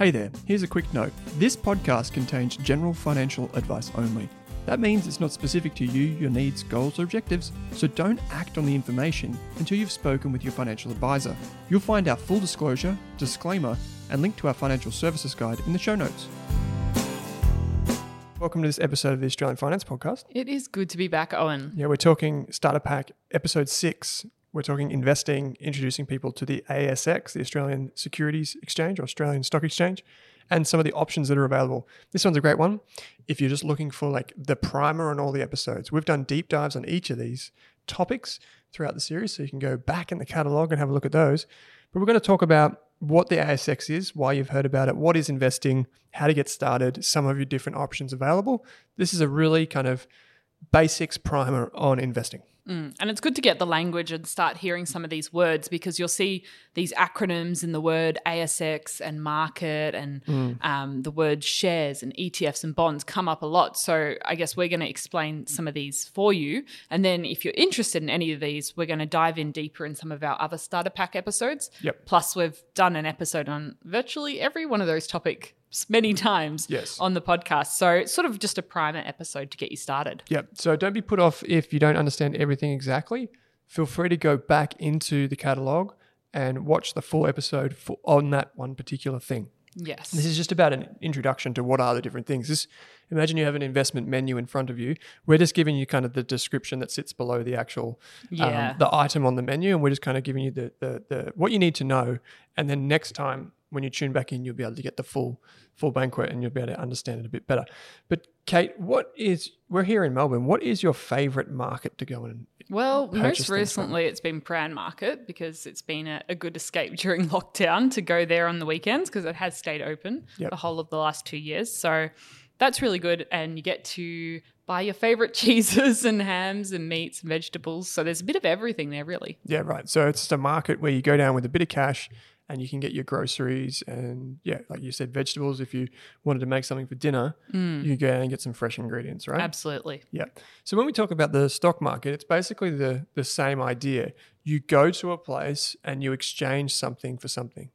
Hey there, here's a quick note. This podcast contains general financial advice only. That means it's not specific to you, your needs, goals, or objectives, so don't act on the information until you've spoken with your financial advisor. You'll find our full disclosure, disclaimer, and link to our financial services guide in the show notes. Welcome to this episode of the Australian Finance Podcast. It is good to be back, Owen. Yeah, we're talking Starter Pack episode six. We're talking investing, introducing people to the ASX, the Australian Securities Exchange or Australian Stock Exchange, and some of the options that are available. This one's a great one. If you're just looking for like the primer on all the episodes, we've done deep dives on each of these topics throughout the series, so you can go back in the catalog and have a look at those. But we're going to talk about what the ASX is, why you've heard about it, what is investing, how to get started, some of your different options available. This is a really kind of basics primer on investing. Mm. And it's good to get the language and start hearing some of these words because you'll see these acronyms in the word ASX and market and mm. um, the word shares and ETFs and bonds come up a lot. So I guess we're going to explain some of these for you. And then if you're interested in any of these, we're going to dive in deeper in some of our other starter pack episodes. Yep. Plus, we've done an episode on virtually every one of those topic many times yes. on the podcast. So it's sort of just a primer episode to get you started. Yep. So don't be put off if you don't understand everything exactly. Feel free to go back into the catalog and watch the full episode for, on that one particular thing. Yes. This is just about an introduction to what are the different things. This imagine you have an investment menu in front of you. We're just giving you kind of the description that sits below the actual um, yeah. um, the item on the menu, and we're just kind of giving you the, the the what you need to know. And then next time when you tune back in, you'll be able to get the full full banquet and you'll be able to understand it a bit better. But Kate, what is we're here in Melbourne? What is your favourite market to go and well, most recently it's been Prahran Market because it's been a, a, good escape during lockdown to go there on the weekends because it has stayed open yep. the whole of the last two years. So that's really good, and you get to buy your favorite cheeses and hams and meats and vegetables. So there's a bit of everything there, really. Yeah, right. So it's just a market where you go down with a bit of cash and you can get your groceries and yeah, like you said, vegetables. If you wanted to make something for dinner, mm. you go and get some fresh ingredients, right? Absolutely. Yeah. So when we talk about the stock market, it's basically the the same idea. You go to a place and you exchange something for something.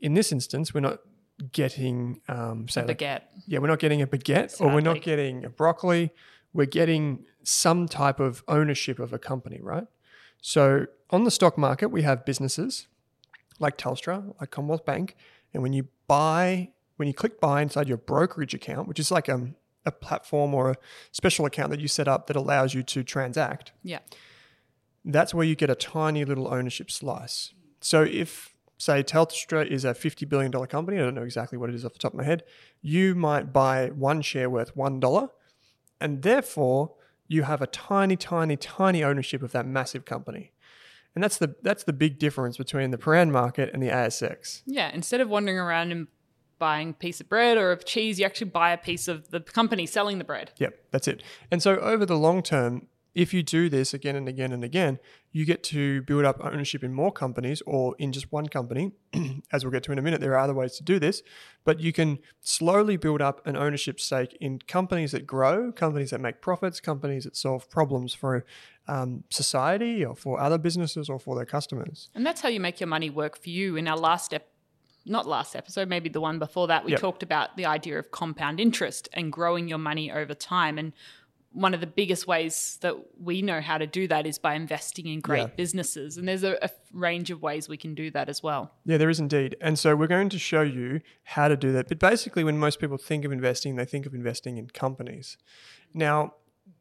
In this instance, we're not getting um, say a baguette. Like, yeah, we're not getting a baguette, Sadly. or we're not getting a broccoli. We're getting some type of ownership of a company, right? So on the stock market, we have businesses like Telstra, like Commonwealth Bank, and when you buy, when you click buy inside your brokerage account, which is like a, a platform or a special account that you set up that allows you to transact. Yeah. That's where you get a tiny little ownership slice. So if say Telstra is a $50 billion company, I don't know exactly what it is off the top of my head, you might buy one share worth $1 and therefore you have a tiny, tiny, tiny ownership of that massive company. And that's the that's the big difference between the Prahran market and the ASX. Yeah, instead of wandering around and buying a piece of bread or of cheese, you actually buy a piece of the company selling the bread. Yep, that's it. And so over the long term, if you do this again and again and again, you get to build up ownership in more companies or in just one company. As we'll get to in a minute, there are other ways to do this, but you can slowly build up an ownership stake in companies that grow, companies that make profits, companies that solve problems for um, society or for other businesses or for their customers. And that's how you make your money work for you. In our last step, not last episode, maybe the one before that, we Yep. talked about the idea of compound interest and growing your money over time. And one of the biggest ways that we know how to do that is by investing in great Yeah. businesses. And there's a, a range of ways we can do that as well. Yeah, there is indeed. And so we're going to show you how to do that. But basically, when most people think of investing, they think of investing in companies. Now,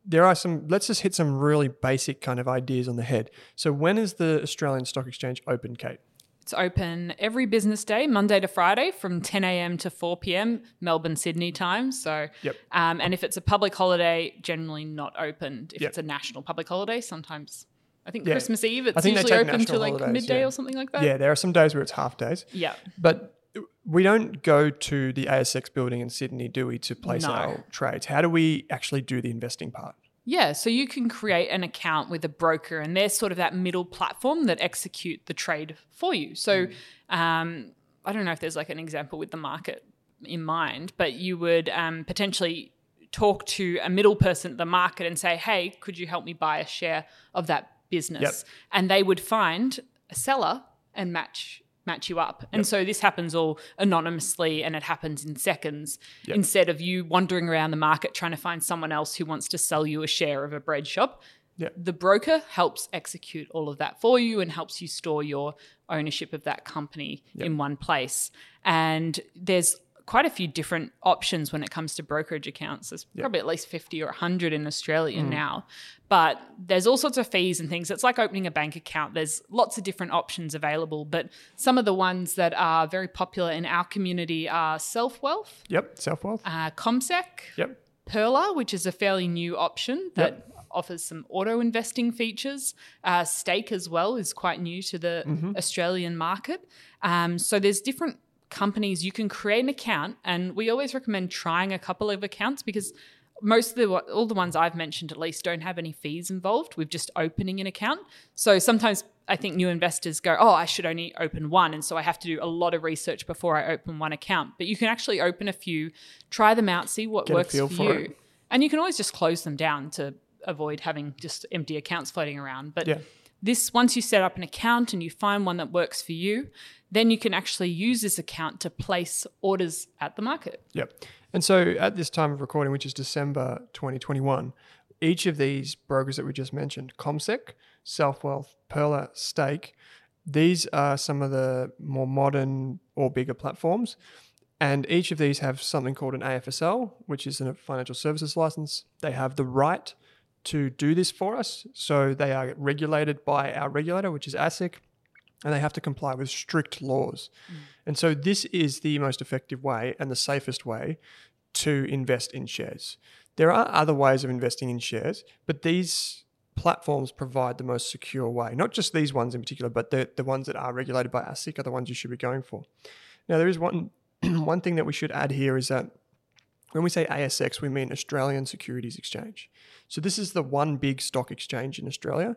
there are some, let's just hit some really basic kind of ideas on the head. So, when is the Australian Stock Exchange open, Kate? It's open every business day, Monday to Friday, from 10 a.m. to 4 p.m. Melbourne Sydney time. So, Yep. um, and if it's a public holiday, generally not opened. If Yep. it's a national public holiday, sometimes I think Yeah. Christmas Eve, it's I think they usually open to like holidays, midday yeah. or something like that. Yeah, there are some days where it's half days. Yeah. But we don't go to the ASX building in Sydney, do we, to place No. our trades? How do we actually do the investing part? Yeah, so you can create an account with a broker, and they're sort of that middle platform that execute the trade for you. So, um, I don't know if there's like an example with the market in mind, but you would um, potentially talk to a middle person at the market and say, "Hey, could you help me buy a share of that business?" Yep. And they would find a seller and match match you up. And so this happens all anonymously and it happens in seconds instead of you wandering around the market trying to find someone else who wants to sell you a share of a bread shop. Yep. The broker helps execute all of that for you and helps you store your ownership of that company in one place. And there's quite a few different options when it comes to brokerage accounts. There's probably at least 50 or 100 in Australia now. But there's all sorts of fees and things. It's like opening a bank account. There's lots of different options available. But some of the ones that are very popular in our community are Self Wealth, Yep, self wealth. uh, CommSec, Yep. Pearler, which is a fairly new option that offers some auto investing features. Uh, Stake as well is quite new to the Australian market. Um, so there's different companies you can create an account, and we always recommend trying a couple of accounts because most of the all the ones I've mentioned at least don't have any fees involved with just opening an account. So sometimes I think new investors go, "Oh, I should only open one," and so I have to do a lot of research before I open one account. But you can actually open a few, try them out, see what Get works for, for you, it. and you can always just close them down to avoid having just empty accounts floating around. But Yeah. This once you set up an account and you find one that works for you, then you can actually use this account to place orders at the market. Yep. And so at this time of recording, which is December 2021, each of these brokers that we just mentioned, CommSec, Self-Wealth, Pearler, Stake, these are some of the more modern or bigger platforms. And each of these have something called an AFSL, which is a financial services license. They have the right to do this for us. So they are regulated by our regulator, which is ASIC, and they have to comply with strict laws. Mm. And so this is the most effective way and the safest way to invest in shares. There are other ways of investing in shares, but these platforms provide the most secure way. Not just these ones in particular, but the, the ones that are regulated by ASIC are the ones you should be going for. Now, there is one one thing that we should add here is that when we say ASX, we mean Australian Securities Exchange. So this is the one big stock exchange in Australia.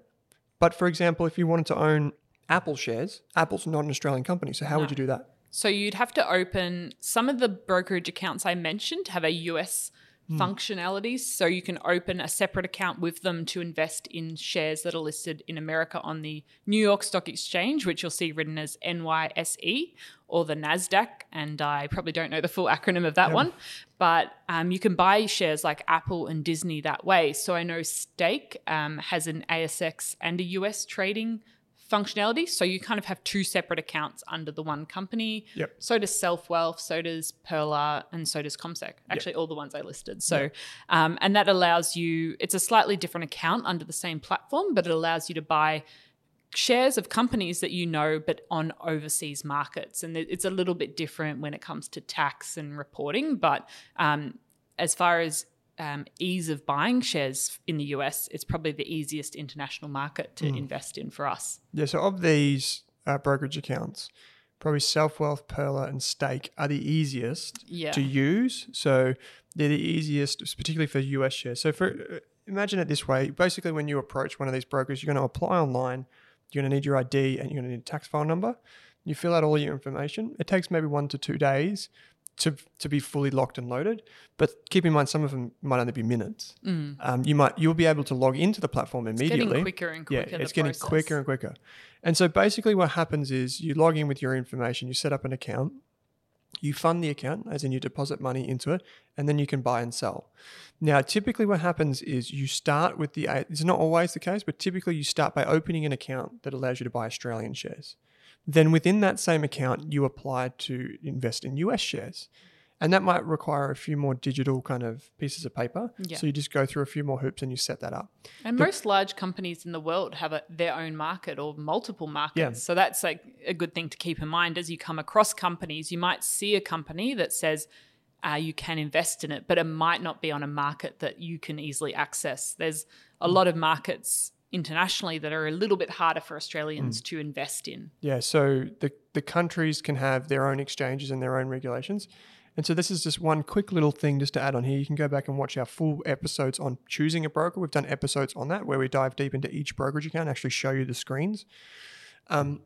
But for example, if you wanted to own Apple shares, Apple's not an Australian company. So how would you do that? So you'd have to open some of the brokerage accounts I mentioned have a US functionalities. So you can open a separate account with them to invest in shares that are listed in America on the New York Stock Exchange, which you'll see written as NYSE or the NASDAQ. And I probably don't know the full acronym of that one, but um, you can buy shares like Apple and Disney that way. So I know Stake um, has an ASX and a US trading functionality. So you kind of have two separate accounts under the one company. Yep. So does Self Wealth, so does Pearler, and so does CommSec. Actually, all the ones I listed. So, um, and that allows you. It's a slightly different account under the same platform, but it allows you to buy shares of companies that you know, but on overseas markets. And it's a little bit different when it comes to tax and reporting. But um, as far as um, ease of buying shares in the US, it's probably the easiest international market to invest in for us. Yeah, so of these uh, brokerage accounts, probably Self Wealth, Pearler, and Stake are the easiest Yeah. to use. So they're the easiest, particularly for US shares. So for uh, imagine it this way. Basically, when you approach one of these brokers, you're going to apply online. You're going to need your ID and you're going to need a tax file number. You fill out all your information. It takes maybe one to two days to to be fully locked and loaded. But keep in mind, some of them might only be minutes. Um, you might you'll be able to log into the platform immediately. Getting quicker and quicker. Yeah, it's getting process. quicker and quicker. And so basically, what happens is you log in with your information, you set up an account, you fund the account, as in you deposit money into it, and then you can buy and sell. Now, typically, what happens is you start with the, it's not always the case, but typically you start by opening an account that allows you to buy Australian shares. Then within that same account, you apply to invest in US shares. And that might require a few more digital kind of pieces of paper. Yeah. So you just go through a few more hoops and you set that up. And most large companies in the world have a, their own market or multiple markets. Yeah. So that's like a good thing to keep in mind as you come across companies. You might see a company that says uh, you can invest in it, but it might not be on a market that you can easily access. There's a lot of markets internationally that are a little bit harder for Australians to invest in. Yeah, so the, the countries can have their own exchanges and their own regulations. And so this is just one quick little thing just to add on here. You can go back and watch our full episodes on choosing a broker. We've done episodes on that where we dive deep into each brokerage account, actually show you the screens. Um,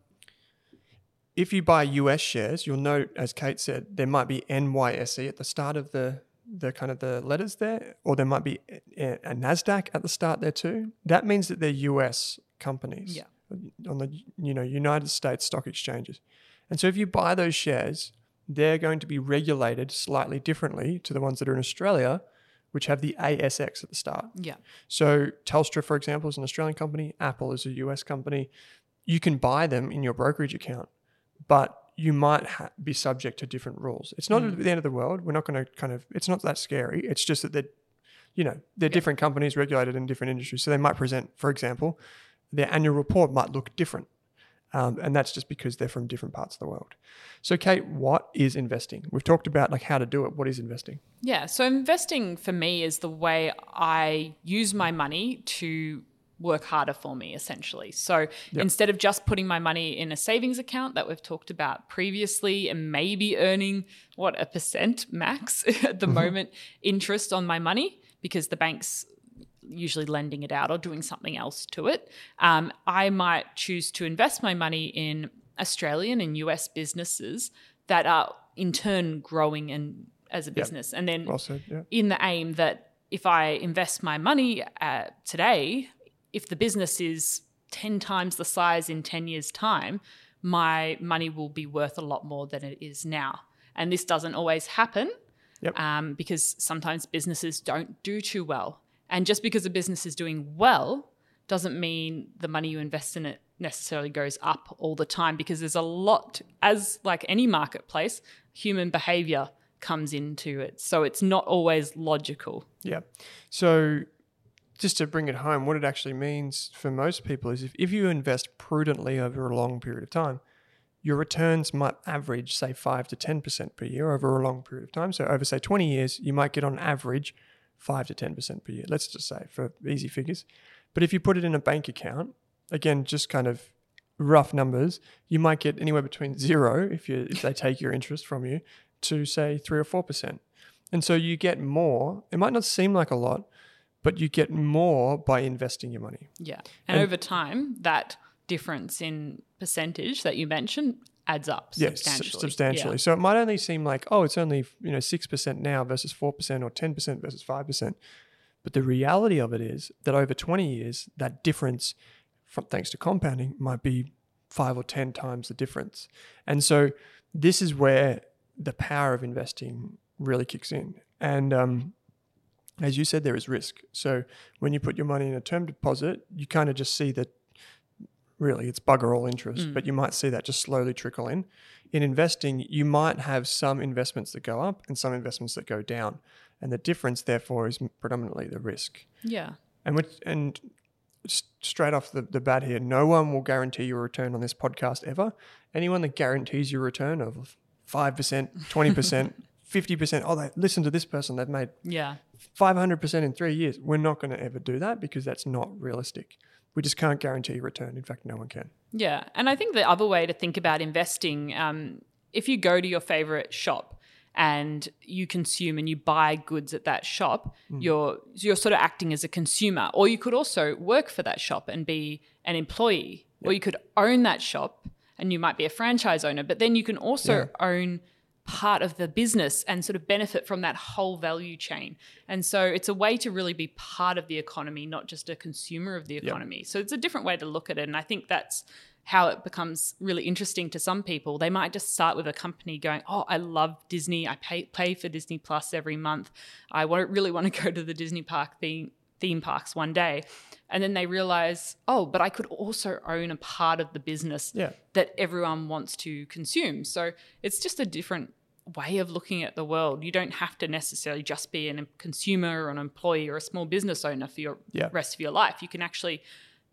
if you buy US shares, you'll note, as Kate said, there might be NYSE at the start of the the kind of the letters there, or there might be a, a Nasdaq at the start there too. That means that they're US companies Yeah. on the you know United States stock exchanges. And so if you buy those shares, they're going to be regulated slightly differently to the ones that are in Australia, which have the ASX at the start. Yeah. So Telstra, for example, is an Australian company. Apple is a US company. You can buy them in your brokerage account, but you might ha- be subject to different rules. It's not the end of the world. We're not going to kind of. It's not that scary. It's just that they're, you know, they're different companies regulated in different industries. So they might present, for example, their annual report might look different. Um, and that's just because they're from different parts of the world. So, Kate, what is investing? We've talked about like how to do it. What is investing? Yeah. So investing for me is the way I use my money to work harder for me, essentially. So instead of just putting my money in a savings account that we've talked about previously and maybe earning what a percent max at the moment interest on my money because the bank's usually lending it out or doing something else to it, um, I might choose to invest my money in Australian and US businesses that are in turn growing and as a business. And then Well said. Yeah. in the aim that if I invest my money uh, today, if the business is 10 times the size in 10 years' time, my money will be worth a lot more than it is now. And this doesn't always happen Yep. um, because sometimes businesses don't do too well. And just because a business is doing well doesn't mean the money you invest in it necessarily goes up all the time because there's a lot, as like any marketplace, human behavior comes into it. So it's not always logical. Yeah. So, just to bring it home, what it actually means for most people is if, if you invest prudently over a long period of time, your returns might average, say, 5 to 10% per year over a long period of time. So, over, say, 20 years, you might get on average 5 to 10% per year. Let's just say for easy figures. But if you put it in a bank account, again, just kind of rough numbers, you might get anywhere between zero if you if they take your interest from you to say three or four percent. And so you get more. It might not seem like a lot, but you get more by investing your money. Yeah. And, over time, that difference in percentage that you mentioned adds up Yes, substantially. substantially. So it might only seem like, oh, it's only you know six percent now versus four percent or ten percent versus five percent. But the reality of it is that over twenty years, that difference, from, thanks to compounding, might be five or ten times the difference. And so this is where the power of investing really kicks in. And um, as you said, there is risk. So when you put your money in a term deposit, you kind of just see that really it's bugger all interest, hmm. but you might see that just slowly trickle in. In investing, you might have some investments that go up and some investments that go down. And the difference, therefore, is predominantly the risk. Yeah. And which, and straight off the, the bat here, no one will guarantee you a return on this podcast ever. Anyone that guarantees you a return of 5%, 20%, 50%, oh, they listen to this person, they've made Yeah. 500% in three years. We're not going to ever do that because that's not realistic. We just can't guarantee return. In fact, no one can. Yeah. And I think the other way to think about investing, um, if you go to your favorite shop and you consume and you buy goods at that shop, you're you're sort of acting as a consumer. Or you could also work for that shop and be an employee. Or you could own that shop and you might be a franchise owner, but then you can also own part of the business and sort of benefit from that whole value chain. And so it's a way to really be part of the economy, not just a consumer of the economy. So it's a different way to look at it. And I think that's how it becomes really interesting to some people. They might just start with a company going, "Oh, I love Disney. I pay pay for Disney Plus every month. I want, really want to go to the Disney park theme theme parks one day." And then they realize, "Oh, but I could also own a part of the business Yeah. that everyone wants to consume." So it's just a different way of looking at the world. You don't have to necessarily just be a consumer or an employee or a small business owner for your Yeah. rest of your life. You can actually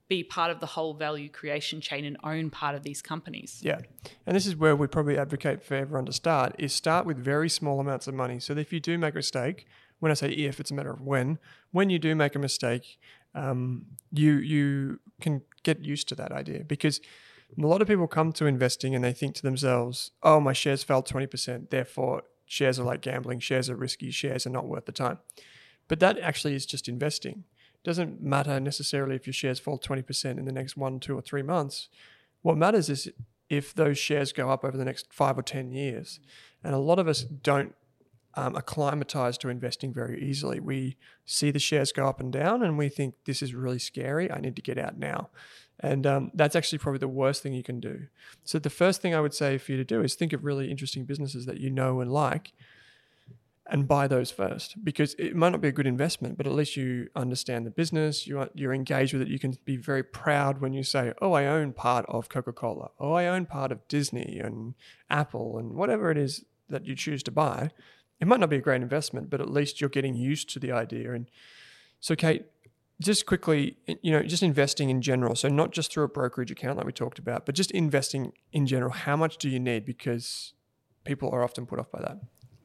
be part of the whole value creation chain and own part of these companies. Yeah. And this is where we probably advocate for everyone to start is start with very small amounts of money. So that if you do make a mistake, when I say if, it's a matter of when, when you do make a mistake, um, you you can get used to that idea because a lot of people come to investing and they think to themselves, oh, my shares fell 20%, therefore shares are like gambling, shares are risky, shares are not worth the time. But that actually is just investing. It Doesn't matter necessarily if your shares fall 20% in the next one, two, or three months. What matters is if those shares go up over the next five or 10 years. And a lot of us don't um, acclimatize to investing very easily. We see the shares go up and down and we think this is really scary. I need to get out now. And um, that's actually probably the worst thing you can do. So, the first thing I would say for you to do is think of really interesting businesses that you know and like and buy those first because it might not be a good investment, but at least you understand the business, you are, you're engaged with it. You can be very proud when you say, "Oh, I own part of Coca-Cola. Oh, I own part of Disney and Apple and whatever it is that you choose to buy." It might not be a great investment, but at least you're getting used to the idea. And so, Kate, just quickly, you know, just investing in general. So not just through a brokerage account like we talked about, but just investing in general. How much do you need? Because people are often put off by that.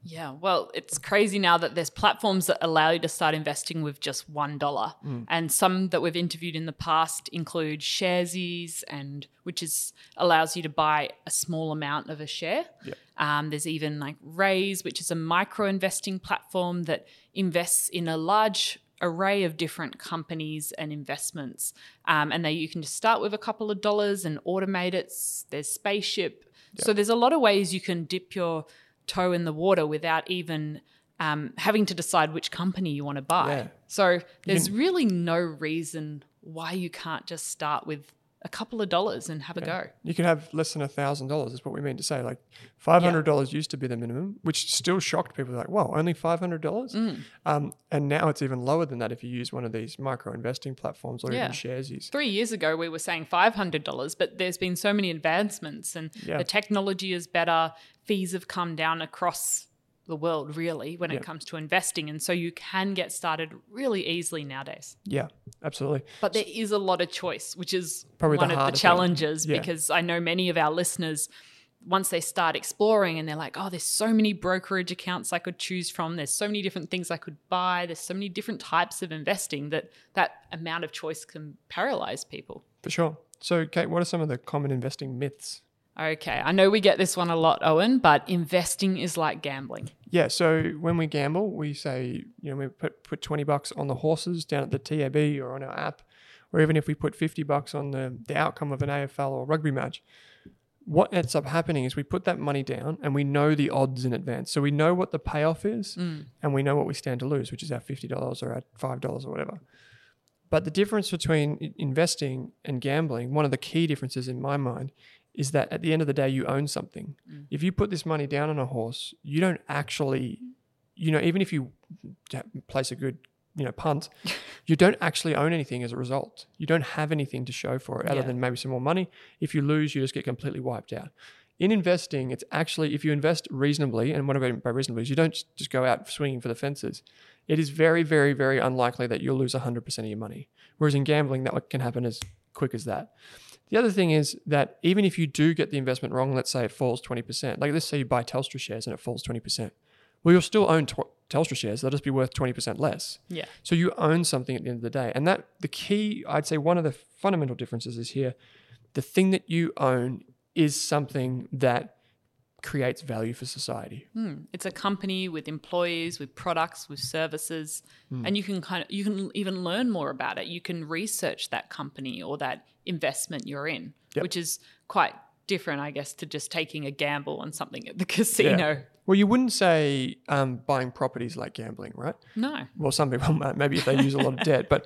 Yeah, well, it's crazy now that there's platforms that allow you to start investing with just one dollar, and some that we've interviewed in the past include Sharesies, and which is allows you to buy a small amount of a share. Um, there's even like Raise, which is a micro investing platform that invests in a large array of different companies and investments, um, and they you can just start with a couple of dollars and automate it. There's Spaceship, so there's a lot of ways you can dip your toe in the water without even um, having to decide which company you want to buy. Yeah. So there's really no reason why you can't just start with a couple of dollars and have a go. You can have less than a thousand dollars. Is what we mean to say. Like five hundred dollars used to be the minimum, which still shocked people. Like, wow, only five hundred dollars. Mm. Um, and now it's even lower than that if you use one of these micro investing platforms or Yeah. even Sharesies. Three years ago, we were saying $500, but there's been so many advancements and Yeah. the technology is better. Fees have come down across the world, really, when it comes to investing. And so you can get started really easily nowadays. Yeah, absolutely. But there is a lot of choice, which is Probably the one of the challenges Yeah. because I know many of our listeners, once they start exploring and they're like, oh, there's so many brokerage accounts I could choose from. There's so many different things I could buy. There's so many different types of investing that that amount of choice can paralyze people. For sure. So, Kate, what are some of the common investing myths? Okay, I know we get this one a lot, Owen, but investing is like gambling. Yeah, so when we gamble, we say, you know, we put, put 20 bucks on the horses down at the TAB or on our app, or even if we put 50 bucks on the, the outcome of an AFL or rugby match. What ends up happening is we put that money down and we know the odds in advance. So we know what the payoff is mm. and we know what we stand to lose, which is our $50 or our $5 or whatever. But the difference between investing and gambling, one of the key differences in my mind, is that at the end of the day, you own something. Mm. If you put this money down on a horse, you don't actually, you know, even if you place a good, you know, punt, you don't actually own anything as a result. You don't have anything to show for it other Yeah. than maybe some more money. If you lose, you just get completely wiped out. In investing, it's actually, if you invest reasonably, and what I mean by reasonably is you don't just go out swinging for the fences. It is very, very, very unlikely that you'll lose 100% of your money. Whereas in gambling, that can happen as quick as that. The other thing is that even if you do get the investment wrong, let's say it falls 20%, like let's say you buy Telstra shares and it falls 20%, well, you'll still own tw- Telstra shares, they'll just be worth 20% less. Yeah. So you own something at the end of the day. And that the key, I'd say one of the fundamental differences is here the thing that you own is something that creates value for society. It's a company with employees, with products, with services, and you can kind of you can even learn more about it. You can research that company or that investment you're in, Yep. which is quite different, I guess, to just taking a gamble on something at the casino. Well, you wouldn't say um, buying properties like gambling, right? No. Well, some people might, maybe if they use a lot of debt, but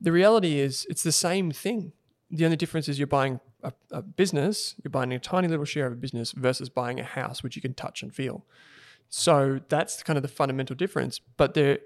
the reality is it's the same thing. The only difference is you're buying a, a business, you're buying a tiny little share of a business versus buying a house, which you can touch and feel. So that's kind of the fundamental difference. But they're,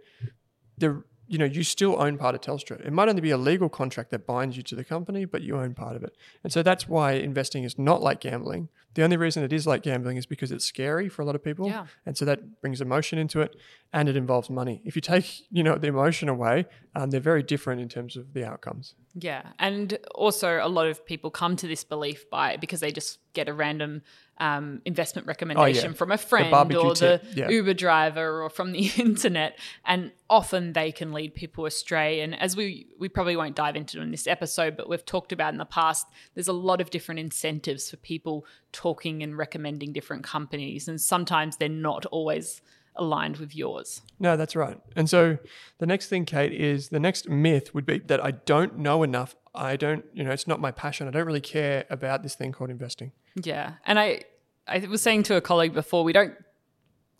they're, you know, you still own part of Telstra. It might only be a legal contract that binds you to the company, but you own part of it. And so that's why investing is not like gambling. The only reason it is like gambling is because it's scary for a lot of people. Yeah. And so that brings emotion into it and it involves money. If you take, you know, the emotion away, um, they're very different in terms of the outcomes. Yeah, and also a lot of people come to this belief by because they just get a random um, investment recommendation from a friend barbecue or the yeah. Uber driver or from the internet, and often they can lead people astray. And as we we probably won't dive into in this episode, but we've talked about in the past, there's a lot of different incentives for people talking and recommending different companies, and sometimes they're not always aligned with yours. No, that's right. And so the next thing, Kate, is the next myth would be that I don't know enough. I don't, you know, it's not my passion. I don't really care about this thing called investing. Yeah. And I, I was saying to a colleague before, we don't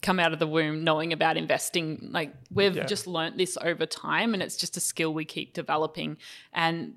come out of the womb knowing about investing. Like we've Yeah. just learnt this over time and it's just a skill we keep developing. And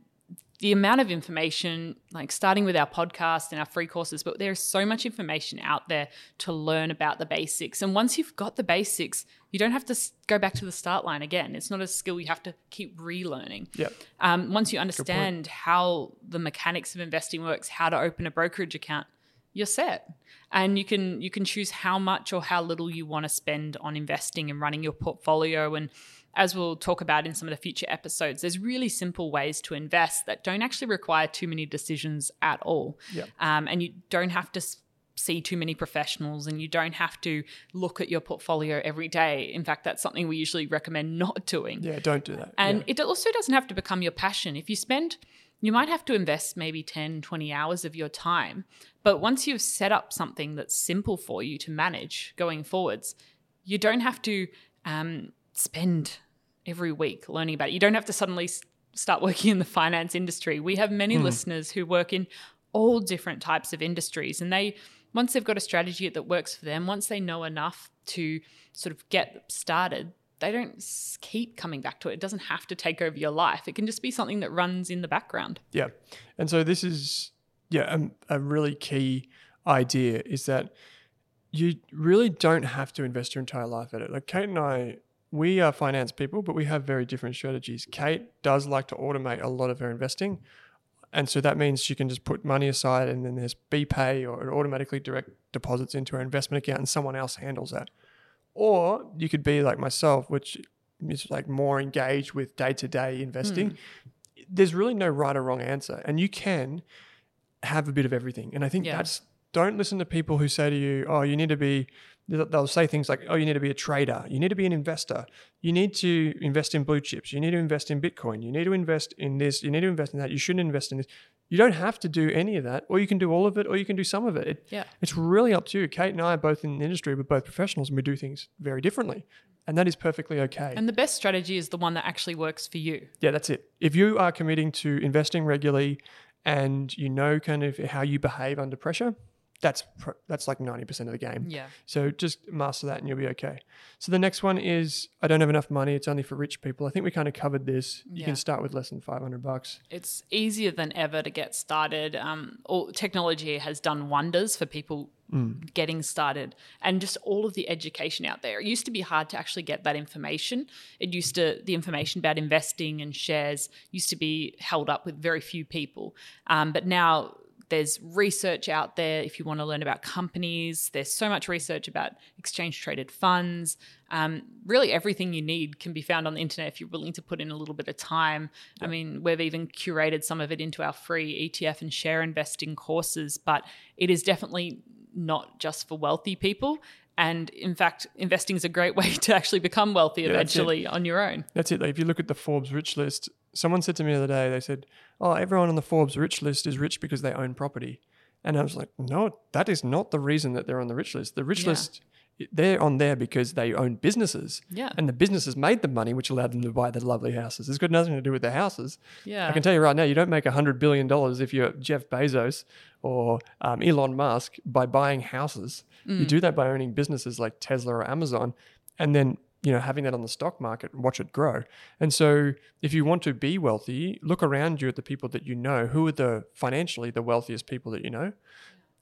the amount of information, like starting with our podcast and our free courses, but there's so much information out there to learn about the basics. And once you've got the basics, you don't have to go back to the start line again. It's not a skill you have to keep relearning Yeah. um, once you understand how the mechanics of investing works, how to open a brokerage account, you're set, and you can you can choose how much or how little you want to spend on investing and running your portfolio. And as we'll talk about in some of the future episodes, there's really simple ways to invest that don't actually require too many decisions at all, Yep. um, and you don't have to. See too many professionals, and you don't have to look at your portfolio every day. In fact, that's something we usually recommend not doing. Yeah, don't do that. And Yeah. it also doesn't have to become your passion. If you spend, you might have to invest maybe 10, 20 hours of your time. But once you've set up something that's simple for you to manage going forwards, you don't have to um, spend every week learning about it. You don't have to suddenly s- start working in the finance industry. We have many hmm. listeners who work in all different types of industries and they once they've got a strategy that works for them once they know enough to sort of get started they don't keep coming back to it it doesn't have to take over your life it can just be something that runs in the background Yeah. And so this is, yeah, a, a really key idea is that you really don't have to invest your entire life at it. Like Kate and I, we are finance people, but we have very different strategies. Kate does like to automate a lot of her investing. And so that means she can just put money aside and then there's BPay or it automatically direct deposits into her investment account and someone else handles that. Or you could be like myself, which is like more engaged with day to day investing. Hmm. There's really no right or wrong answer. And you can have a bit of everything. And I think Yeah. that's don't listen to people who say to you, oh, you need to be, they'll say things like, oh, you need to be a trader. You need to be an investor. You need to invest in blue chips. You need to invest in Bitcoin. You need to invest in this. You need to invest in that. You shouldn't invest in this. You don't have to do any of that, or you can do all of it, or you can do some of it. it Yeah. It's really up to you. Kate and I are both in the industry, we're both professionals, and we do things very differently. And that is perfectly okay. and the best strategy is the one that actually works for you Yeah, that's it. If you are committing to investing regularly and you know kind of how you behave under pressure, that's pr- that's like 90% of the game. yeah So just master that and you'll be okay. So the next one is I don't have enough money, it's only for rich people. I think we kind of covered this. You Yeah. can start with less than 500 bucks. it's easier than ever to get started. Um, all, technology has done wonders for people getting started, and just all of the education out there. It used to be hard to actually get that information. It used to the information about investing and shares used to be held up with very few people, um, but now. There's research out there if you want to learn about companies. There's so much research about exchange traded funds. Um, really, everything you need can be found on the internet if you're willing to put in a little bit of time. I mean, we've even curated some of it into our free ETF and share investing courses, but it is definitely not just for wealthy people. And in fact, investing is a great way to actually become wealthy it. eventually on your own. That's it. Like if you look at the Forbes rich list, someone said to me the other day, they said, "Oh, everyone on the Forbes rich list is rich because they own property." And I was like, no, that is not the reason that they're on the rich list. The rich Yeah. list, they're on there because they own businesses. Yeah. And the businesses made the money, which allowed them to buy the lovely houses. It's got nothing to do with the houses. Yeah. I can tell you right now, you don't make $100 billion if you're Jeff Bezos or um, Elon Musk by buying houses. Mm. You do that by owning businesses like Tesla or Amazon and then, you know, having that on the stock market and watch it grow. And so if you want to be wealthy, look around you at the people that you know. Who are the financially the wealthiest people that you know?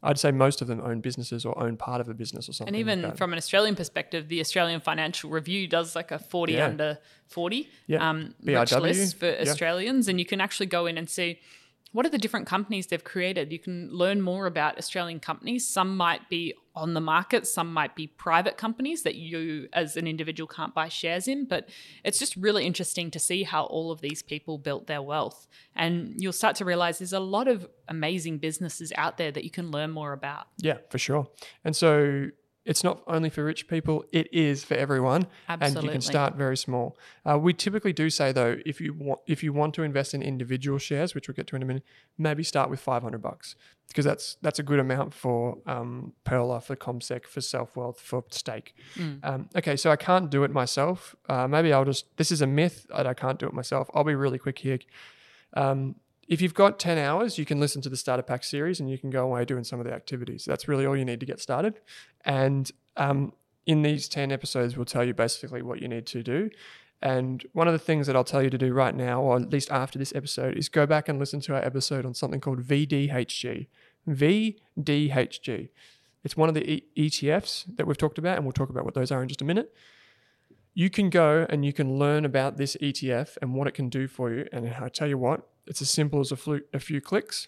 I'd say most of them own businesses or own part of a business or something. And even like from an Australian perspective, the Australian Financial Review does like a 40 Yeah. under 40 Yeah. um, rich list for yeah. Australians. And you can actually go in and see what are the different companies they've created. You can learn more about Australian companies. Some might be on the market, some might be private companies that you as an individual can't buy shares in. But it's just really interesting to see how all of these people built their wealth. And you'll start to realize there's a lot of amazing businesses out there that you can learn more about. Yeah, for sure. And so it's not only for rich people, it is for everyone. And you can start very small. Uh, we typically do say though, if you want if you want to invest in individual shares, which we'll get to in a minute, maybe start with five hundred bucks. Because that's that's a good amount for um, Pearler, for CommSec, for Self Wealth, for Stake. Um, okay, so I can't do it myself. Uh, maybe I'll just. This is a myth that I can't do it myself. I'll be really quick here. Um, if you've got 10 hours, you can listen to the Starter Pack series and you can go away doing some of the activities. That's really all you need to get started. And um, in these 10 episodes, we'll tell you basically what you need to do. And one of the things that I'll tell you to do right now, or at least after this episode, is go back and listen to our episode on something called VDHG. VDHG. It's one of the e- ETFs that we've talked about, and we'll talk about what those are in just a minute you can go and you can learn about this ETF and what it can do for you. And I tell you what, it's as simple as a, flu- a few clicks,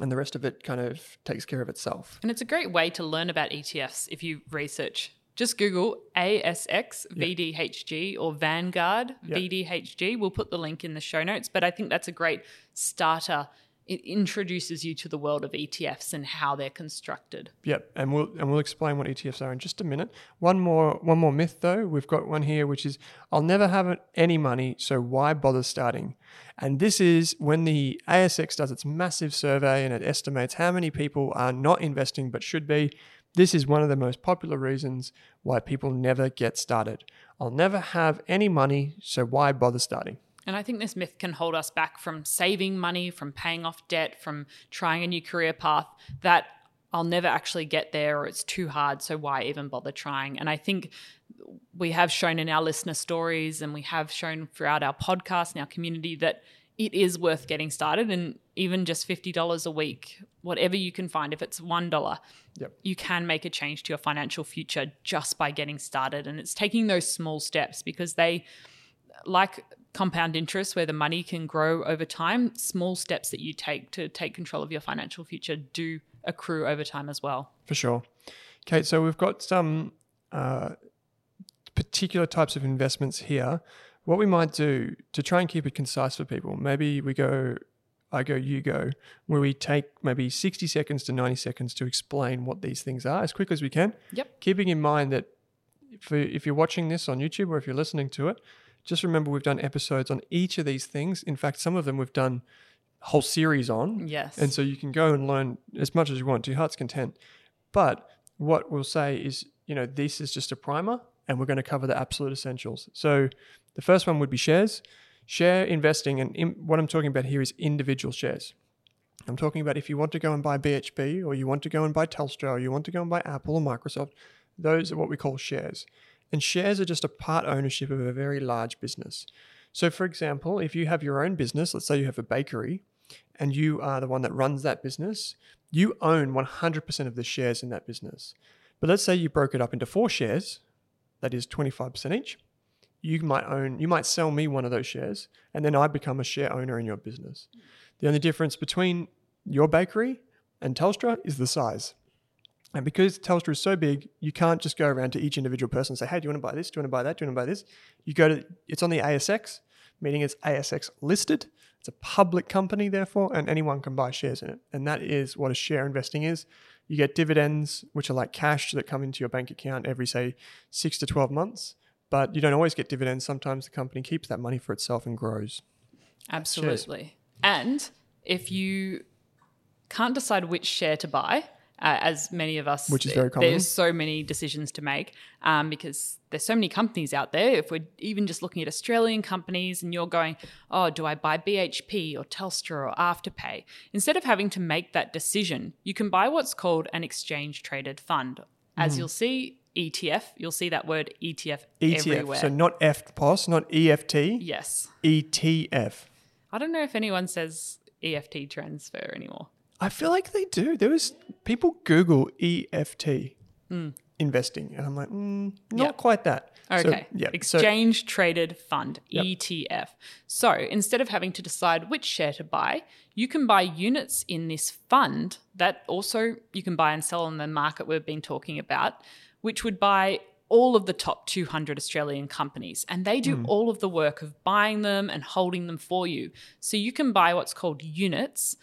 and the rest of it kind of takes care of itself. And it's a great way to learn about ETFs if you research. Just Google ASX VDHG or Vanguard VDHG. We'll put the link in the show notes, but I think that's a great starter. It introduces you to the world of ETFs and how they're constructed. Yep, and we'll and we'll explain what ETFs are in just a minute. One more one more myth though, we've got one here which is I'll never have any money, so why bother starting? And this is when the ASX does its massive survey and it estimates how many people are not investing but should be. This is one of the most popular reasons why people never get started. I'll never have any money, so why bother starting? And I think this myth can hold us back from saving money, from paying off debt, from trying a new career path that I'll never actually get there or it's too hard. So why even bother trying? And I think we have shown in our listener stories and we have shown throughout our podcast and our community that it is worth getting started. And even just $50 a week, whatever you can find, if it's $1, Yep. you can make a change to your financial future just by getting started. And it's taking those small steps because they, like compound interest, where the money can grow over time, small steps that you take to take control of your financial future do accrue over time as well. For sure. Kate, so we've got some uh, particular types of investments here. What we might do to try and keep it concise for people, maybe we go, I go, you go, where we take maybe 60 seconds to 90 seconds to explain what these things are as quick as we can. Yep. Keeping in mind that if, if you're watching this on YouTube or if you're listening to it, just remember we've done episodes on each of these things. In fact, some of them we've done whole series on. Yes. And so you can go and learn as much as you want to your heart's content. But what we'll say is, you know, this is just a primer and we're going to cover the absolute essentials. So the first one would be shares. Share investing, and in, what I'm talking about here is individual shares. I'm talking about if you want to go and buy BHP or you want to go and buy Telstra or you want to go and buy Apple or Microsoft, those are what we call shares. And shares are just a part ownership of a very large business. So, for example, if you have your own business, let's say you have a bakery and you are the one that runs that business, you own 100% of the shares in that business. But let's say you broke it up into four shares, that is 25% each. You might own, you might sell me one of those shares, and then I become a share owner in your business. The only difference between your bakery and Telstra is the size. And because Telstra is so big, you can't just go around to each individual person and say, hey, do you want to buy this? Do you want to buy that? Do you want to buy this? You go to, it's on the ASX, meaning it's ASX listed. It's a public company, therefore, and anyone can buy shares in it. And that is what a share investing is. You get dividends, which are like cash that come into your bank account every, say, six to 12 months. But you don't always get dividends. Sometimes the company keeps that money for itself and grows. Absolutely. And if you can't decide which share to buy, uh, as many of us, Which is very common. There's so many decisions to make um, because there's so many companies out there. If we're even just looking at Australian companies and you're going, oh, do I buy BHP or Telstra or Afterpay? Instead of having to make that decision, you can buy what's called an exchange traded fund. As Hmm. you'll see, ETF, you'll see that word ETF, ETF. everywhere. So not EFTPOS, not EFT, yes. ETF. I don't know if anyone says EFT transfer anymore. I feel like they do. There was people Google EFT investing, and I'm like, mm, not Yeah. quite that. So, Okay. yeah. So, Exchange Traded Fund, Yep. ETF. So instead of having to decide which share to buy, you can buy units in this fund that also you can buy and sell on the market we've been talking about, which would buy all of the top 200 Australian companies. And they do all of the work of buying them and holding them for you. So you can buy what's called units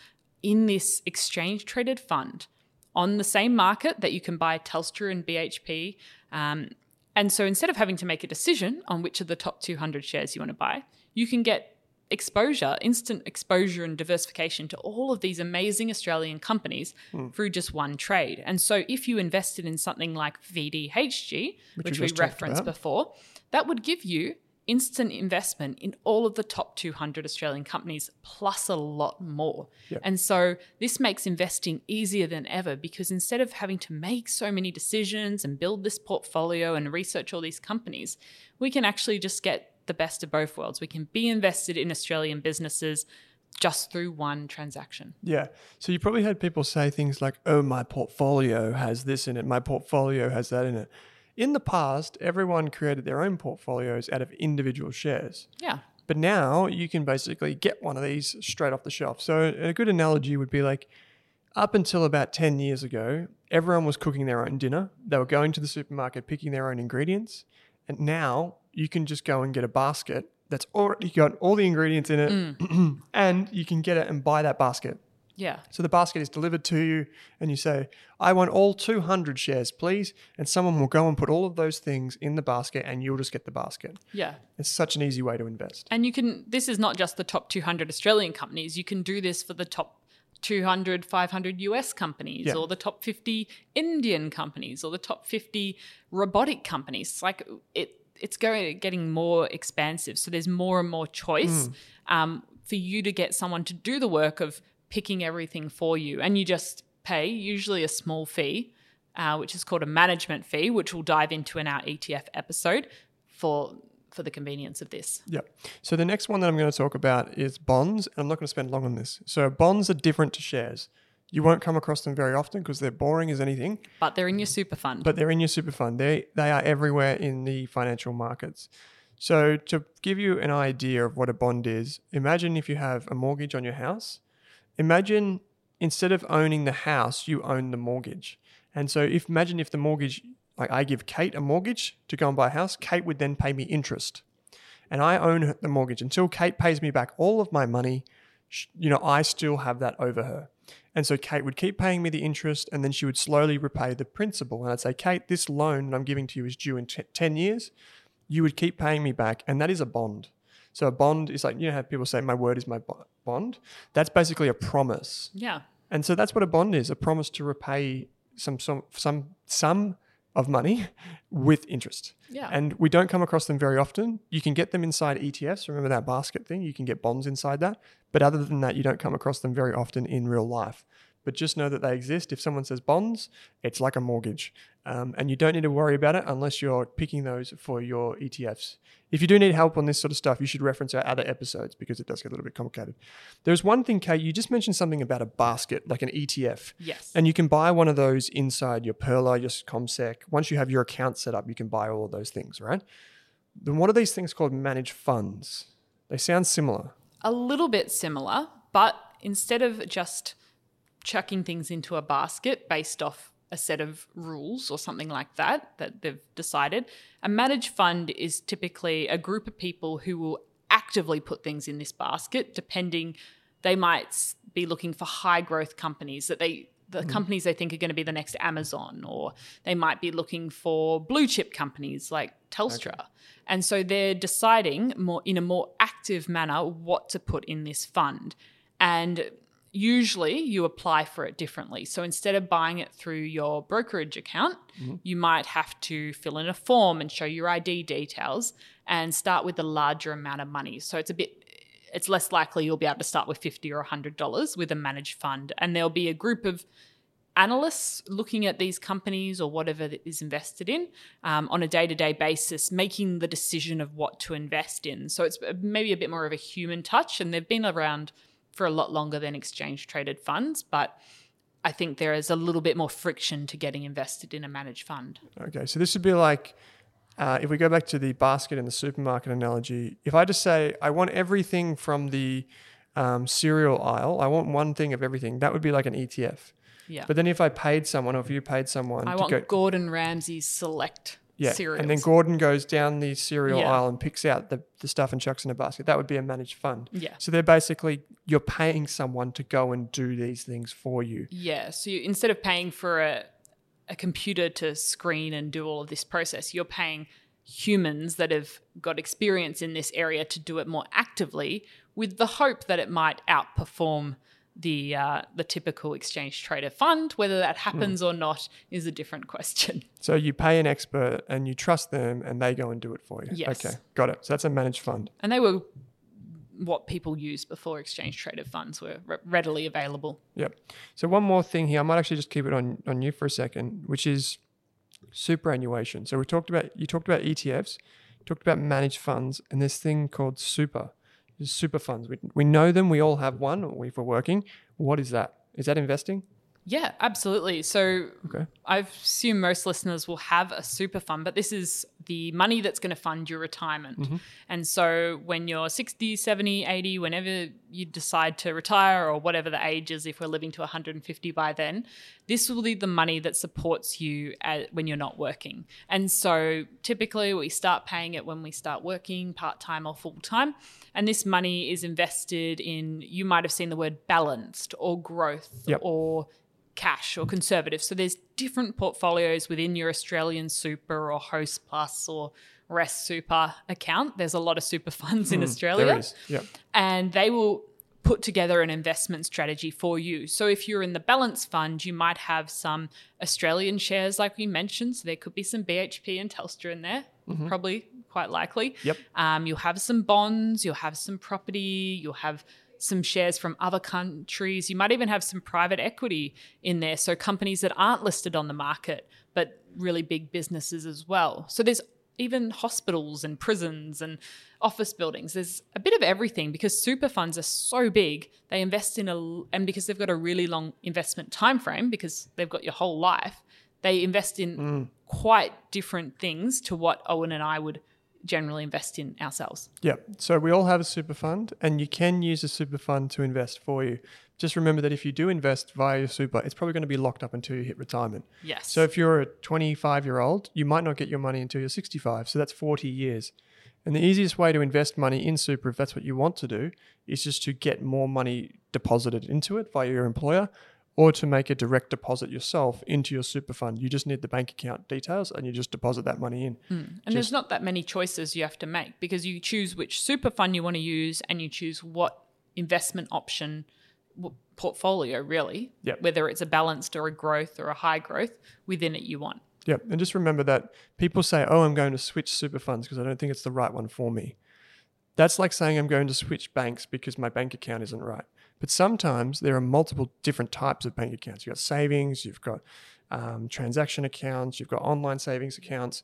in this exchange traded fund on the same market that you can buy Telstra and BHP. Um, and so instead of having to make a decision on which of the top 200 shares you want to buy, you can get exposure, instant exposure and diversification to all of these amazing Australian companies through just one trade. And so if you invested in something like VDHG, which, we referenced before, that would give you instant investment in all of the top 200 Australian companies plus a lot more. And so this makes investing easier than ever because instead of having to make so many decisions and build this portfolio and research all these companies, we can actually just get the best of both worlds. We can be invested in Australian businesses just through one transaction. yeah. So you probably had people say things like, "Oh, my portfolio has this in it. My portfolio has that in it." In the past, everyone created their own portfolios out of individual shares. Yeah. But now you can basically get one of these straight off the shelf. So a good analogy would be like up until about 10 years ago, everyone was cooking their own dinner. They were going to the supermarket, picking their own ingredients. And now you can just go and get a basket that's already got all the ingredients in it mm. and you can get it and buy that basket. Yeah. So the basket is delivered to you, and you say, I want all 200 shares, please. And someone will go and put all of those things in the basket, and you'll just get the basket. Yeah. It's such an easy way to invest. And you can, this is not just the top 200 Australian companies, you can do this for the top 200, 500 US companies Yeah. or the top 50 Indian companies or the top 50 robotic companies. Like it, it's going getting more expansive. So there's more and more choice um, for you to get someone to do the work of picking everything for you. And you just pay usually a small fee, uh, which is called a management fee, which we'll dive into in our ETF episode for for the convenience of this. Yep. So the next one that I'm going to talk about is bonds. And I'm not going to spend long on this. So bonds are different to shares. You won't come across them very often because they're boring as anything, But they're in your super fund. but they're in your super fund. They they are everywhere in the financial markets. So to give you an idea of what a bond is, imagine if you have a mortgage on your house. Imagine instead of owning the house, you own the mortgage. And so if imagine if the mortgage like I give Kate a mortgage to go and buy a house, Kate would then pay me interest and I own the mortgage until Kate pays me back all of my money. You know, I still have that over her. And so Kate would keep paying me the interest and then she would slowly repay the principal. And I'd say, Kate, this loan that I'm giving to you is due in t- 10 years. You would keep paying me back. And that is a bond. So a bond is like, you know how people say, my word is my bo- bond? That's basically a promise. yeah. And so that's what a bond is a promise to repay some, some, some sum of money with interest. Yeah. And we don't come across them very often. You can get them inside ETFs. Remember that basket thing? You can get bonds inside that. But other than that, you don't come across them very often in real life. But just know that they exist. If someone says bonds, it's like a mortgage. Um, and you don't need to worry about it unless you're picking those for your ETFs. If you do need help on this sort of stuff, you should reference our other episodes because it does get a little bit complicated. There's one thing, Kate, you just mentioned something about a basket, like an ETF. Yes. And you can buy one of those inside your Pearler, your CommSec. Once you have your account set up, you can buy all of those things, right? Then what are these things called managed funds? They sound similar. a little bit similar, but instead of just chucking things into a basket based off a set of rules or something like that that they've decided, a managed fund is typically a group of people who will actively put things in this basket depending they might be looking for high growth companies that they the hmm. companies they think are going to be the next Amazon, or they might be looking for blue chip companies like Telstra. And so they're deciding more in a more active manner what to put in this fund. And usually you apply for it differently. So instead of buying it through your brokerage account, you might have to fill in a form and show your ID details and start with a larger amount of money. So it's a bit it's less likely you'll be able to start with 50 or 100 dollars with a managed fund and there'll be a group of analysts looking at these companies or whatever that is invested in um, on a day-to-day basis making the decision of what to invest in so it's maybe a bit more of a human touch and they've been around for a lot longer than exchange traded funds but i think there is a little bit more friction to getting invested in a managed fund Okay, so this would be like uh, if we go back to the basket in the supermarket analogy. If I just say I want everything from the um, cereal aisle, I want one thing of everything. That would be like an ETF. yeah But then if I paid someone, or if you paid someone i want go, gordon ramsay's select yeah, cereals and then Gordon goes down the cereal Yeah. aisle and picks out the, the stuff and chucks in a basket. That would be a managed fund. yeah So they're basically you're paying someone to go and do these things for you. Yeah. So you, instead of paying for a, a computer to screen and do all of this process, you're paying humans that have got experience in this area to do it more actively with the hope that it might outperform the uh, the typical exchange trader fund. Whether that happens or not is a different question. So you pay an expert and you trust them and they go and do it for you. Yes. Okay, got it. So that's a managed fund. And they were what people used before exchange traded funds were re- readily available. Yep. So one more thing here, I might actually just keep it on on you for a second, which is superannuation. So we talked about you talked about ETFs, talked about managed funds, and this thing called super. Super funds. We, we know them. We all have one. Or if we're working, what is that? Is that investing? Yeah, absolutely. So Okay. I assume most listeners will have a super fund, but this is the money that's going to fund your retirement. Mm-hmm. And so when you're 60, 70, 80, whenever you decide to retire or whatever the age is, if we're living to 150 by then, this will be the money that supports you at, when you're not working. And so typically we start paying it when we start working part time or full time. And this money is invested in, you might have seen the word balanced or growth Yep. or cash or conservative. So there's different portfolios within your AustralianSuper or Hostplus or Rest Super account. There's a lot of super funds in Australia There is. And they will put together an investment strategy for you. So if you're in the balance fund, you might have some Australian shares like we mentioned, so there could be some BHP and Telstra in there, probably quite likely. Yep. Um, you'll have some bonds, you'll have some property, you'll have some shares from other countries. You might even have some private equity in there. So companies that aren't listed on the market, but really big businesses as well. So there's even hospitals and prisons and office buildings. There's a bit of everything because super funds are so big. They invest in a and because they've got a really long investment time frame because they've got your whole life, they invest in mm. quite different things to what Owen and I would generally invest in ourselves. Yep. So we all have a super fund, and you can use a super fund to invest for you. Just remember that if you do invest via your super, it's probably going to be locked up until you hit retirement. Yes. So if you're a 25 year old, you might not get your money until you're 65. So that's 40 years. And the easiest way to invest money in super, if that's what you want to do, is just to get more money deposited into it via your employer or to make a direct deposit yourself into your super fund. You just need the bank account details and you just deposit that money in. Hmm. And there's not that many choices you have to make because you choose which super fund you want to use and you choose what investment option portfolio really, Yep. whether it's a balanced or a growth or a high growth within it you want. Yeah, And just remember that people say, oh, I'm going to switch super funds because I don't think it's the right one for me. That's like saying I'm going to switch banks because my bank account isn't right. But sometimes there are multiple different types of bank accounts. You've got savings, you've got um, transaction accounts, you've got online savings accounts.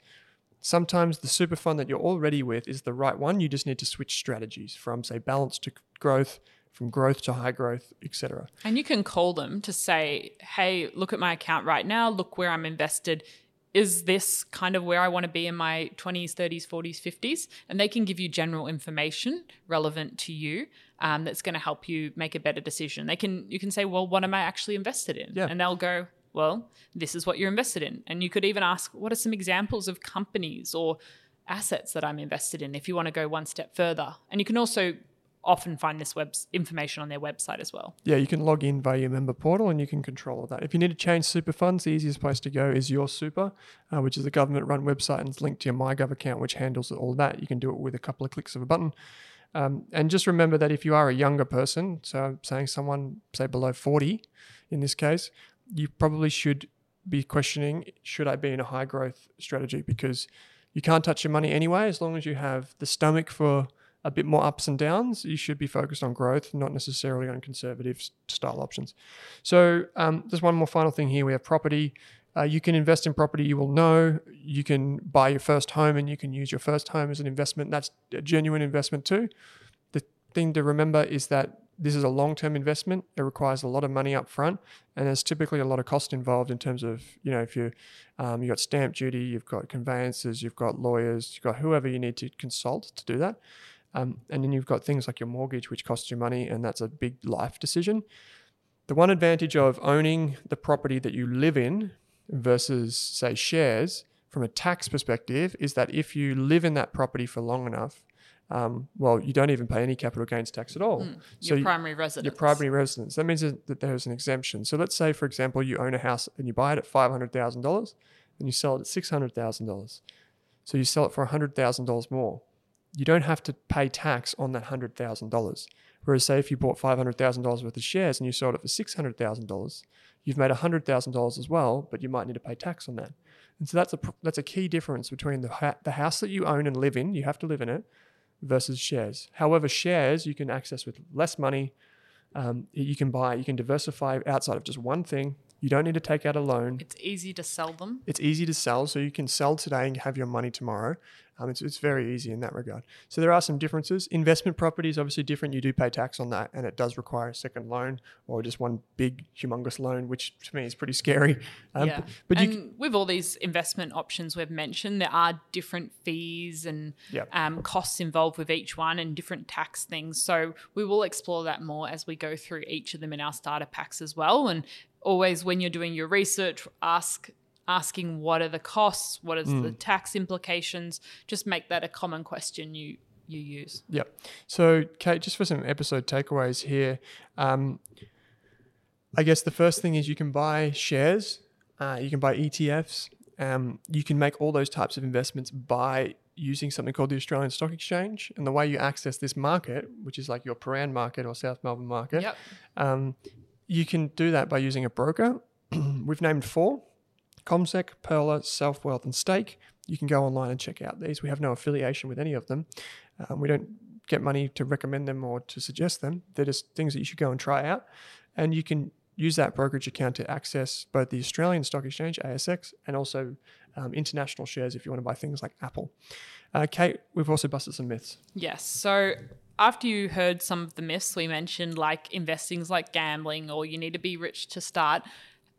Sometimes the super fund that you're already with is the right one. You just need to switch strategies from, say, balance to growth, from growth to high growth, etc. And you can call them to say, hey, look at my account right now, look where I'm invested. Is this kind of where I want to be in my 20s, 30s, 40s, 50s? And they can give you general information relevant to you um, that's going to help you make a better decision. They can you can say, well, what am I actually invested in? Yeah. And they'll go, well, this is what you're invested in. And you could even ask, what are some examples of companies or assets that I'm invested in if you want to go one step further. And you can also often find this web information on their website as well. Yeah, you can log in via your member portal and you can control all that. If you need to change super funds, the easiest place to go is Your Super, uh, which is a government run website and it's linked to your MyGov account, which handles all that. You can do it with a couple of clicks of a button. Um, and just remember that if you are a younger person, so I'm saying someone, say, below 40 in this case, you probably should be questioning should I be in a high growth strategy? Because you can't touch your money anyway. As long as you have the stomach for a bit more ups and downs, you should be focused on growth, not necessarily on conservative style options. So, um, there's one more final thing here. We have property. Uh, you can invest in property, you will know. You can buy your first home and you can use your first home as an investment. That's a genuine investment too. The thing to remember is that this is a long term investment. It requires a lot of money up front, and there's typically a lot of cost involved in terms of, you know, if you um, you've got stamp duty, you've got conveyances, you've got lawyers, you've got whoever you need to consult to do that. Um, and then you've got things like your mortgage, which costs you money, and that's a big life decision. The one advantage of owning the property that you live in versus, say, shares from a tax perspective is that if you live in that property for long enough, um, well, you don't even pay any capital gains tax at all. Mm, your you- primary residence. your primary residence. That means that that there's an exemption. So let's say, for example, you own a house and you buy it at five hundred thousand dollars, and you sell it at six hundred thousand dollars. So you sell it for hundred thousand dollars more. You don't have to pay tax on that hundred thousand dollars. Whereas, say, if you bought five hundred thousand dollars worth of shares and you sold it for six hundred thousand dollars, you've made hundred thousand dollars as well, but you might need to pay tax on that. And so that's a that's a key difference between the ha- the house that you own and live in. You have to live in it versus shares. However, shares you can access with less money. Um, you can buy, you can diversify outside of just one thing. You don't need to take out a loan. It's easy to sell them. It's easy to sell, so you can sell today and have your money tomorrow. Um, it's, it's very easy in that regard. So there are some differences. Investment property is obviously different. You do pay tax on that, and it does require a second loan or just one big, humongous loan, which to me is pretty scary. Um, yeah. But, but and you, with all these investment options we've mentioned, there are different fees and Yep. um, costs involved with each one and different tax things. So we will explore that more as we go through each of them in our starter packs as well. And always when you're doing your research, ask asking what are the costs, what is Mm. the tax implications. Just make that a common question you you use. Yep. So, Kate, just for some episode takeaways here, um, I guess the first thing is you can buy shares, uh, you can buy ETFs, um, you can make all those types of investments by using something called the Australian Stock Exchange. And the way you access this market, which is like your Prahran market or South Melbourne market, Yep. um, you can do that by using a broker. We've named four CommSec, Pearler, Self Wealth, and Stake. You can go online and check out these. We have no affiliation with any of them. Um, we don't get money to recommend them or to suggest them. They're just things that you should go and try out. And you can use that brokerage account to access both the Australian Stock Exchange, ASX, and also um, international shares if you want to buy things like Apple. Uh, Kate, we've also busted some myths. Yes. So after you heard some of the myths we mentioned, like investing's like gambling or you need to be rich to start,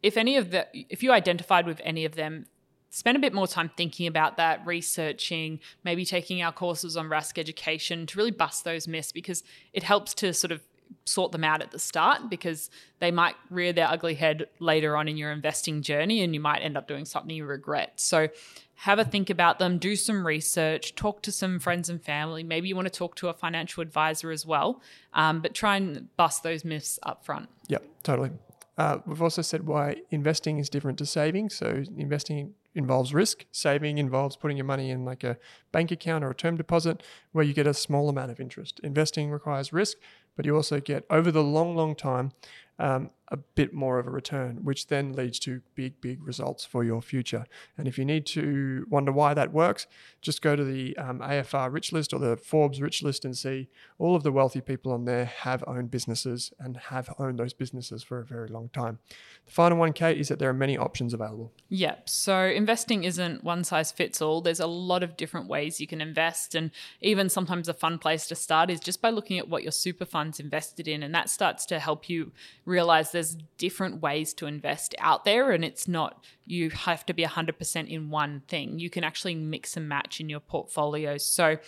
if any of the if you identified with any of them, spend a bit more time thinking about that, researching, maybe taking our courses on Rask education to really bust those myths because it helps to sort of sort them out at the start because they might rear their ugly head later on in your investing journey and you might end up doing something you regret. So have a think about them, do some research, talk to some friends and family. Maybe you want to talk to a financial advisor as well, um, but try and bust those myths up front. Yep, totally. Uh, we've also said why investing is different to saving. So investing involves risk. Saving involves putting your money in like a bank account or a term deposit where you get a small amount of interest. Investing requires risk, but you also get over the long, long time um, a bit more of a return, which then leads to big, big results for your future. And if you need to wonder why that works, just go to the um, AFR Rich List or the Forbes Rich List and see all of the wealthy people on there have owned businesses and have owned those businesses for a very long time. The final one, Kate, is that there are many options available. Yep. So investing isn't one size fits all. There's a lot of different ways you can invest. And even sometimes a fun place to start is just by looking at what your super fund's invested in. And that starts to help you realize there's different ways to invest out there. And it's not, you have to be 100% in one thing. You can actually mix and match in your portfolios. So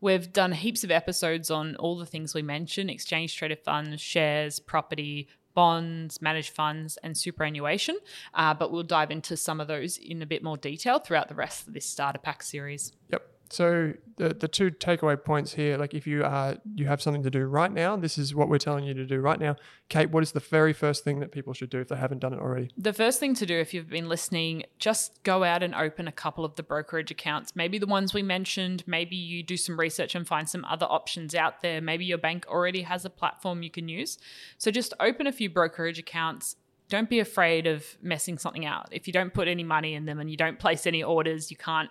we've done heaps of episodes on all the things we mentioned exchange traded funds, shares, property, bonds, managed funds, and superannuation. Uh, but we'll dive into some of those in a bit more detail throughout the rest of this starter pack series. Yep. So the the two takeaway points here, like if you are you have something to do right now, this is what we're telling you to do right now. Kate, what is the very first thing that people should do if they haven't done it already? The first thing to do, if you've been listening, just go out and open a couple of the brokerage accounts. Maybe the ones we mentioned. Maybe you do some research and find some other options out there. Maybe your bank already has a platform you can use. So just open a few brokerage accounts don't be afraid of messing something out. If you don't put any money in them and you don't place any orders, you can't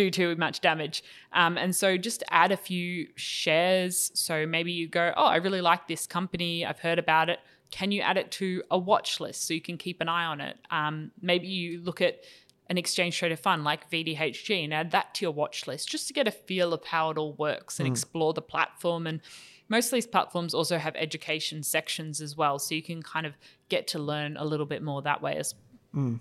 do too much damage. Um, and so just add a few shares. So maybe you go, oh, I really like this company. I've heard about it. Can you add it to a watch list so you can keep an eye on it? Um, maybe you look at an exchange traded fund like VDHG and add that to your watch list just to get a feel of how it all works and mm. explore the platform. And most of these platforms also have education sections as well. So you can kind of get to learn a little bit more that way as mm.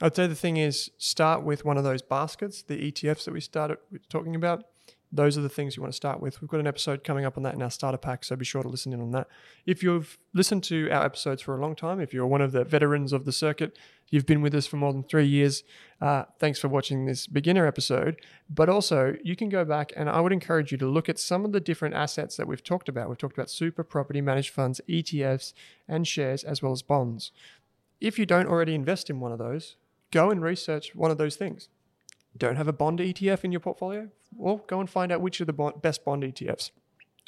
I'd say the thing is start with one of those baskets, the ETFs that we started talking about. Those are the things you want to start with. We've got an episode coming up on that in our starter pack, so be sure to listen in on that. If you've listened to our episodes for a long time, if you're one of the veterans of the circuit, you've been with us for more than three years, uh, thanks for watching this beginner episode. But also, you can go back and I would encourage you to look at some of the different assets that we've talked about. We've talked about super property managed funds, ETFs, and shares, as well as bonds. If you don't already invest in one of those, go and research one of those things. Don't have a bond ETF in your portfolio? Well, go and find out which are the best bond ETFs.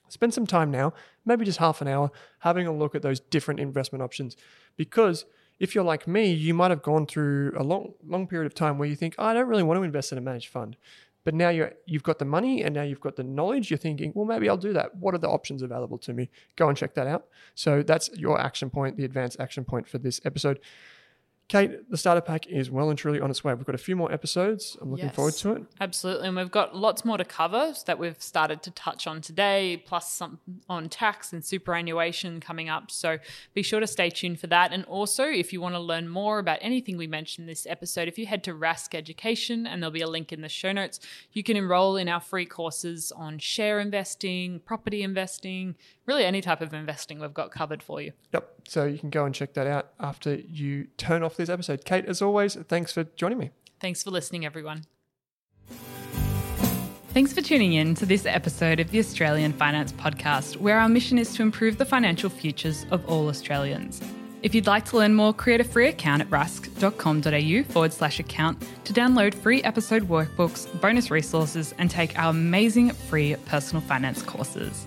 Spend some time now, maybe just half an hour, having a look at those different investment options. Because if you're like me, you might have gone through a long, long period of time where you think, oh, I don't really want to invest in a managed fund. But now you're, you've got the money and now you've got the knowledge. You're thinking, well, maybe I'll do that. What are the options available to me? Go and check that out. So that's your action point, the advanced action point for this episode. Kate, the starter pack is well and truly on its way. We've got a few more episodes. I'm looking yes, forward to it. Absolutely. And we've got lots more to cover that we've started to touch on today, plus some on tax and superannuation coming up. So be sure to stay tuned for that. And also, if you want to learn more about anything we mentioned this episode, if you head to Rask Education, and there'll be a link in the show notes, you can enroll in our free courses on share investing, property investing, really any type of investing we've got covered for you. Yep. So you can go and check that out after you turn off this episode. Kate, as always, thanks for joining me. Thanks for listening, everyone. Thanks for tuning in to this episode of the Australian Finance Podcast, where our mission is to improve the financial futures of all Australians. If you'd like to learn more, create a free account at rask.com.au forward slash account to download free episode workbooks, bonus resources, and take our amazing free personal finance courses.